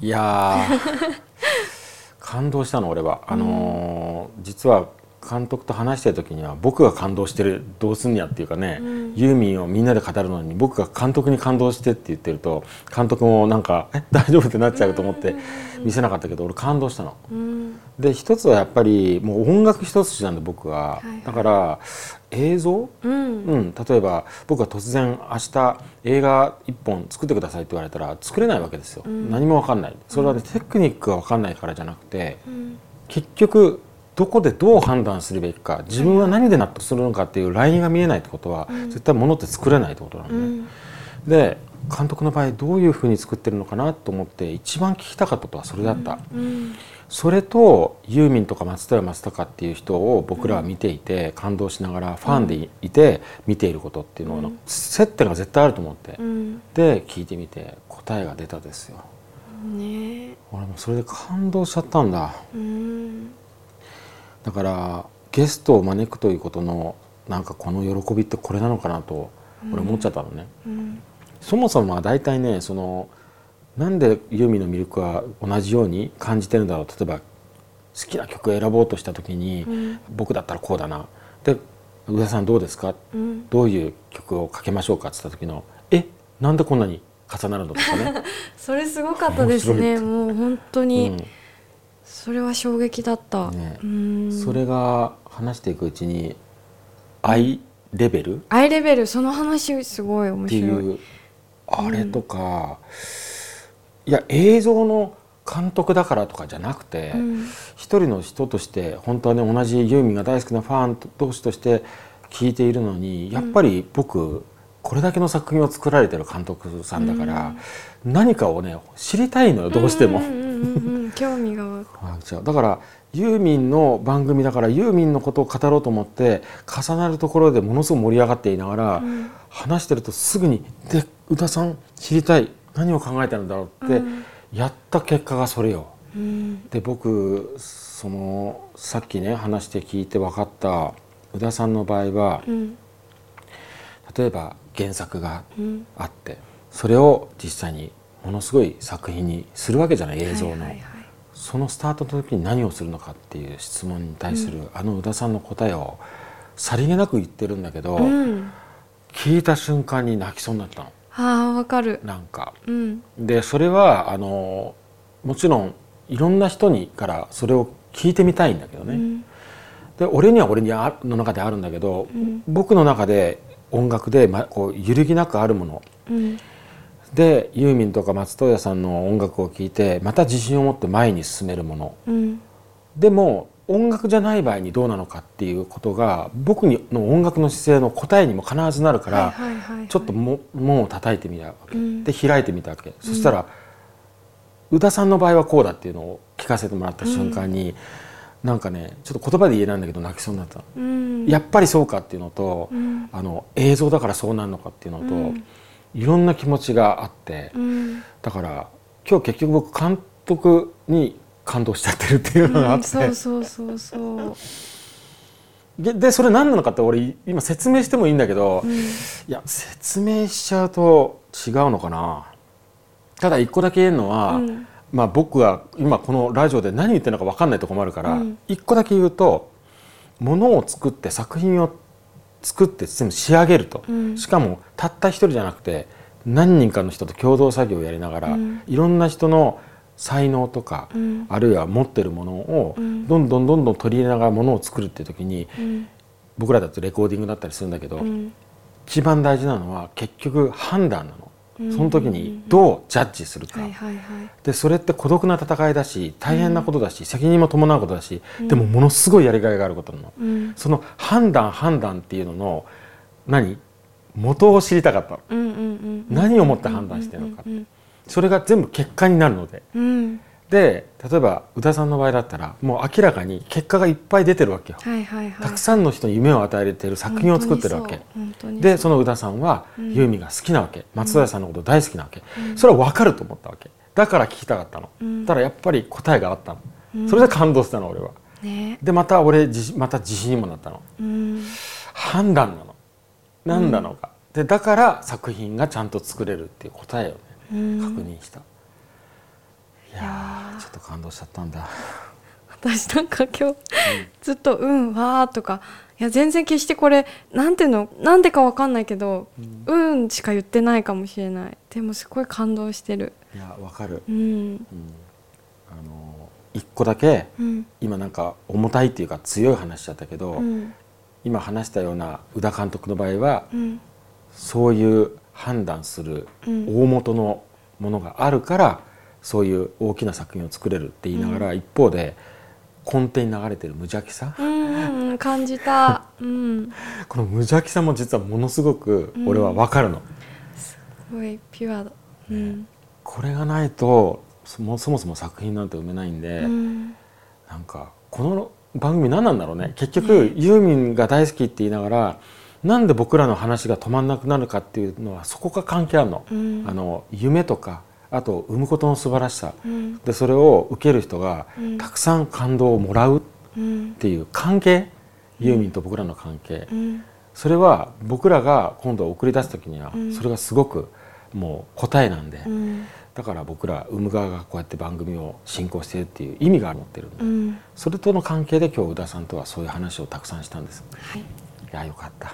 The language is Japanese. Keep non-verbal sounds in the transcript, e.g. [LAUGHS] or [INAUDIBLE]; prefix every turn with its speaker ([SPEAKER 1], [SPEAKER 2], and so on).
[SPEAKER 1] いや [LAUGHS] 感動したの俺は。あのー、実は監督と話してる時には僕が感動してるどうすんやっていうかね、うん、ユーミンをみんなで語るのに僕が監督に感動してって言ってると監督もなんか「え [LAUGHS] 大丈夫?」ってなっちゃうと思って見せなかったけど俺感動したの。うん、で一つはやっぱりもう音楽一つなんで僕は、だから映像、うん、うん、例えば僕が突然明日映画一本作ってくださいって言われたら作れないわけですよ、何も分かんない。それはねテクニックが分かんないからじゃなくて、結局どこでどう判断するべきか自分は何で納得するのかっていうラインが見えないってことは、絶対物って作れないってことなので、ね、で監督の場合どういうふうに作ってるのかなと思って一番聞きたかったことはそれだった。それとユーミンとか松任谷正隆っていう人を僕らは見ていて感動しながらファンでいて見ていることっていうのは接点が絶対あると思って、で聞いてみて答えが出たですよ。ね、俺もそれで感動しちゃったんだ。うんだからゲストを招くということのなんかこの喜びってこれなのかなと俺思っちゃったのね。うんうん、そもそもは大体ねそのなんでユーミンの魅力は同じように感じてるんだろう。例えば好きな曲を選ぼうとした時に、うん、僕だったらこうだな。で上田さんどうですか、どういう曲をかけましょうかって言った時のえなんでこんなに重なるの？とかね。[LAUGHS]
[SPEAKER 2] それすごかったですね。もう本当に、それは衝撃だった、ね、
[SPEAKER 1] それが話していくうちにアイレベル
[SPEAKER 2] アイレベルその話すごい面白い。
[SPEAKER 1] あれとか、うん、いや映像の監督だからとかじゃなくて、うん、一人の人として本当はね同じユーミンが大好きなファン同士として聞いているのにやっぱり僕、うん、これだけの作品を作られてる監督さんだから、何かをね知りたいのよどうしても。
[SPEAKER 2] 興味が
[SPEAKER 1] だからユーミンの番組だからユーミンのことを語ろうと思って重なるところでものすごく盛り上がっていながら、うん、話してるとすぐに「で宇田さん知りたい何を考えてるんだろう」ってやった結果がそれよ。うん、で僕そのさっきね話して聞いて分かった宇田さんの場合は、うん、例えば原作があって、それを実際にものすごい作品にするわけじゃない映像の、はいはいはい、そのスタートの時に何をするのかっていう質問に対する、うん、あの宇田さんの答えをさりげなく言ってるんだけど、うん、聞いた瞬間に泣きそうになったの。
[SPEAKER 2] あわかる。
[SPEAKER 1] なんか、うん、でそれはあのもちろんいろんな人にからそれを聞いてみたいんだけどね、で俺には俺にあの中であるんだけど、僕の中で音楽で、ま、こう揺るぎなくあるもの、でユーミンとか松任谷さんの音楽を聴いてまた自信を持って前に進めるもの、うん、でも音楽じゃない場合にどうなのかっていうことが僕の音楽の姿勢の答えにも必ずなるから、ちょっとも門を叩いてみたわけ、うん、で開いてみたわけ、そしたら宇田さんの場合はこうだっていうのを聞かせてもらった瞬間に、うん、なんかねちょっと言葉で言えないんだけど泣きそうになった、うん、やっぱりそうかっていうのと、あの映像だからそうなるのかっていうのと。いろんな気持ちがあって、うん、だから今日結局僕監督に感動しちゃってるっていうのがあって、
[SPEAKER 2] うん、そうそうそうそう
[SPEAKER 1] ででそれ何なのかって俺今説明してもいいんだけど、うん、いや説明しちゃうと違うのかな。ただ一個だけ言えるのは、うん、まあ僕が今このラジオで何言ってるのか分かんないとこもあるから一、個だけ言うとものを作って作品を作って全部仕上げると、うん、しかもたった一人じゃなくて何人かの人と共同作業をやりながら、うん、いろんな人の才能とか、うん、あるいは持ってるものをどんどんどんどん取り入れながらものを作るっていう時に、僕らだとレコーディングだったりするんだけど、一番大事なのは結局判断なの。その時にどうジャッジするか、でそれって孤独な戦いだし大変なことだし、責任も伴うことだし、でもものすごいやりがいがあることなの、その判断判断っていうのの何？元を知りたかった、何をもって判断してるのか、それが全部結果になるので、で例えば宇田さんの場合だったらもう明らかに結果がいっぱい出てるわけよ、はいはいはい、たくさんの人に夢を与えている作品を作ってるわけ。でその宇田さんはユーミンが好きなわけ、うん、松田さんのこと大好きなわけ、うん、それは分かると思ったわけ。だから聞きたかったの、うん、ただやっぱり答えがあったの、それで感動したの俺は、ね、でまた俺また自信にもなったの、判断なの。何なのか、でだから作品がちゃんと作れるっていう答えをね確認した。っと感動しちゃったんだ。
[SPEAKER 2] 私なんか今日、ずっと「うんわー」とかいや全然決してこれなんていうのなんでかわかんないけど「うん」うん、しか言ってないかもしれない。でもすごい感動してる。
[SPEAKER 1] いやわかる、
[SPEAKER 2] うん、うん、
[SPEAKER 1] あの一個だけ、うん、今なんか重たいっていうか強い話しちゃったけど、うん、今話したような宇田監督の場合は、そういう判断する大元のものがあるから、そういう大きな作品を作れるって言いながら、一方で根底に流れてる無邪気さ、
[SPEAKER 2] うん、感じた、
[SPEAKER 1] うん、[LAUGHS] この無邪気さも実はものすごく俺は分かるの、
[SPEAKER 2] すごいピュアだ、うん、
[SPEAKER 1] これがないとそもそも作品なんて生めないんで、うん、なんかこの番組何なんだろうね。結局、ユーミンが大好きって言いながらなんで僕らの話が止まんなくなるかっていうのはそこが関係あるの,、あの夢とかあと産むことの素晴らしさ、うん、でそれを受ける人がたくさん感動をもらうっていう関係、うん、ユーミンと僕らの関係、うん、それは僕らが今度送り出す時にはそれがすごくもう答えなんで、だから僕ら産む側がこうやって番組を進行しているっていう意味が持ってるんで、それとの関係で今日宇田さんとはそういう話をたくさんしたんです。はい、いやよかった。